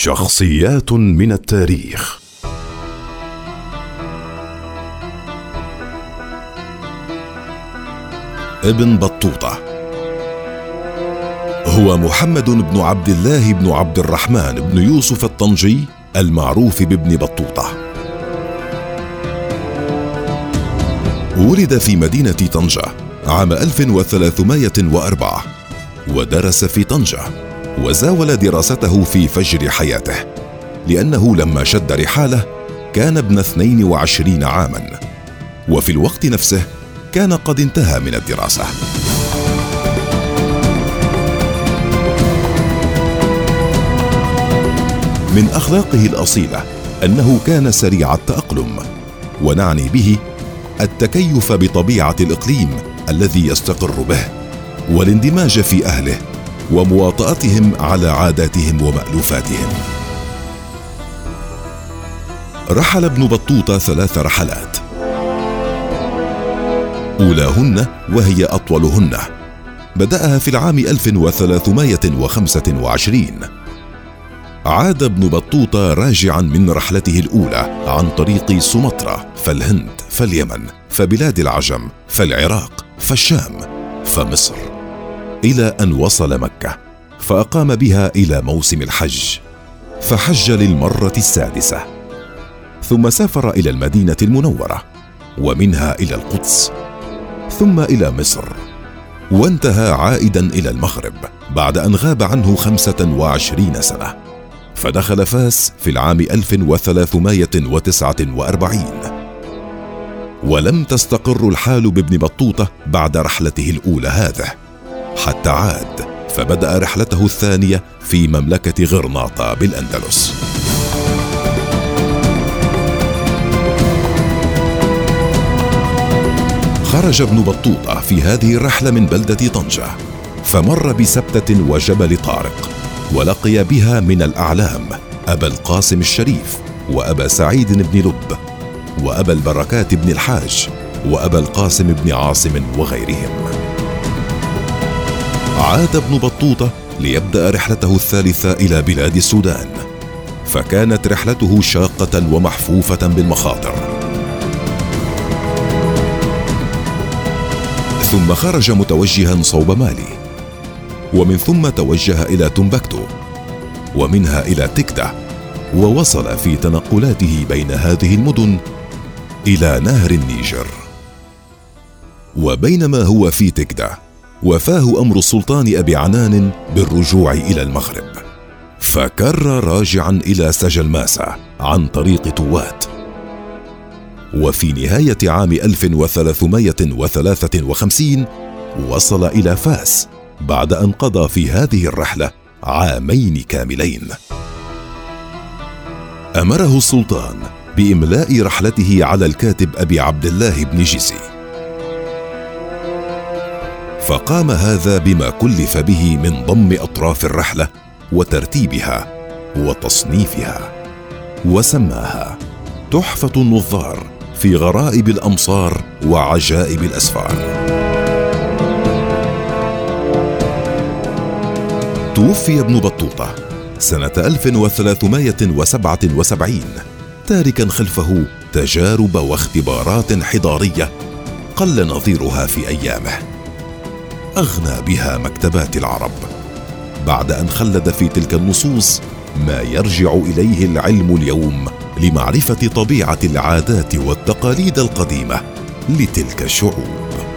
شخصيات من التاريخ. ابن بطوطة. هو محمد بن عبد الله بن عبد الرحمن بن يوسف الطنجي المعروف بابن بطوطة. ولد في مدينة طنجة عام 1304 ودرس في طنجة. وزاول دراسته في فجر حياته لأنه لما شد رحاله كان ابن 22 عاما وفي الوقت نفسه كان قد انتهى من الدراسة. من أخلاقه الأصيلة أنه كان سريع التأقلم ونعني به التكيف بطبيعة الإقليم الذي يستقر به والاندماج في أهله ومواطأتهم على عاداتهم ومألوفاتهم. رحل ابن بطوطة ثلاث رحلات. أولاهن وهي أطولهن. بدأها في العام 1325 عاد ابن بطوطة راجعا من رحلته الأولى عن طريق سمطرة فالهند فاليمن فبلاد العجم فالعراق فالشام فمصر. إلى أن وصل مكة فأقام بها إلى موسم الحج فحج للمرة السادسة ثم سافر إلى المدينة المنورة ومنها إلى القدس ثم إلى مصر وانتهى عائدا إلى المغرب بعد أن غاب عنه خمسة وعشرين سنة فدخل فاس في العام 1349 ولم تستقر الحال بابن بطوطة بعد رحلته الأولى هذه. حتى عاد فبدأ رحلته الثانية في مملكة غرناطة بالأندلس. خرج ابن بطوطة في هذه الرحلة من بلدة طنجة فمر بسبتة وجبل طارق ولقي بها من الأعلام أبا القاسم الشريف وأبا سعيد بن لب وأبا البركات بن الحاج وأبا القاسم بن عاصم وغيرهم. عاد ابن بطوطة ليبدأ رحلته الثالثة إلى بلاد السودان. فكانت رحلته شاقة ومحفوفة بالمخاطر. ثم خرج متوجها صوب مالي. ومن ثم توجه إلى تمبكتو ومنها إلى تكته ووصل في تنقلاته بين هذه المدن إلى نهر النيجر. وبينما هو في تكده وفاه أمر السلطان أبي عنان بالرجوع إلى المغرب. فكر راجعا إلى سجل ماسا عن طريق توات. وفي نهاية عام 1353 وصل إلى فاس بعد أن قضى في هذه الرحلة عامين كاملين. أمره السلطان بإملاء رحلته على الكاتب أبي عبد الله بن جيسي. فقام هذا بما كلف به من ضم أطراف الرحلة وترتيبها وتصنيفها وسماها تحفة النظار في غرائب الأمصار وعجائب الأسفار. توفي ابن بطوطة سنة 1377 تاركا خلفه تجارب واختبارات حضارية قل نظيرها في أيامه. أغنى بها مكتبات العرب. بعد أن خلد في تلك النصوص ما يرجع إليه العلم اليوم لمعرفة طبيعة العادات والتقاليد القديمة لتلك الشعوب.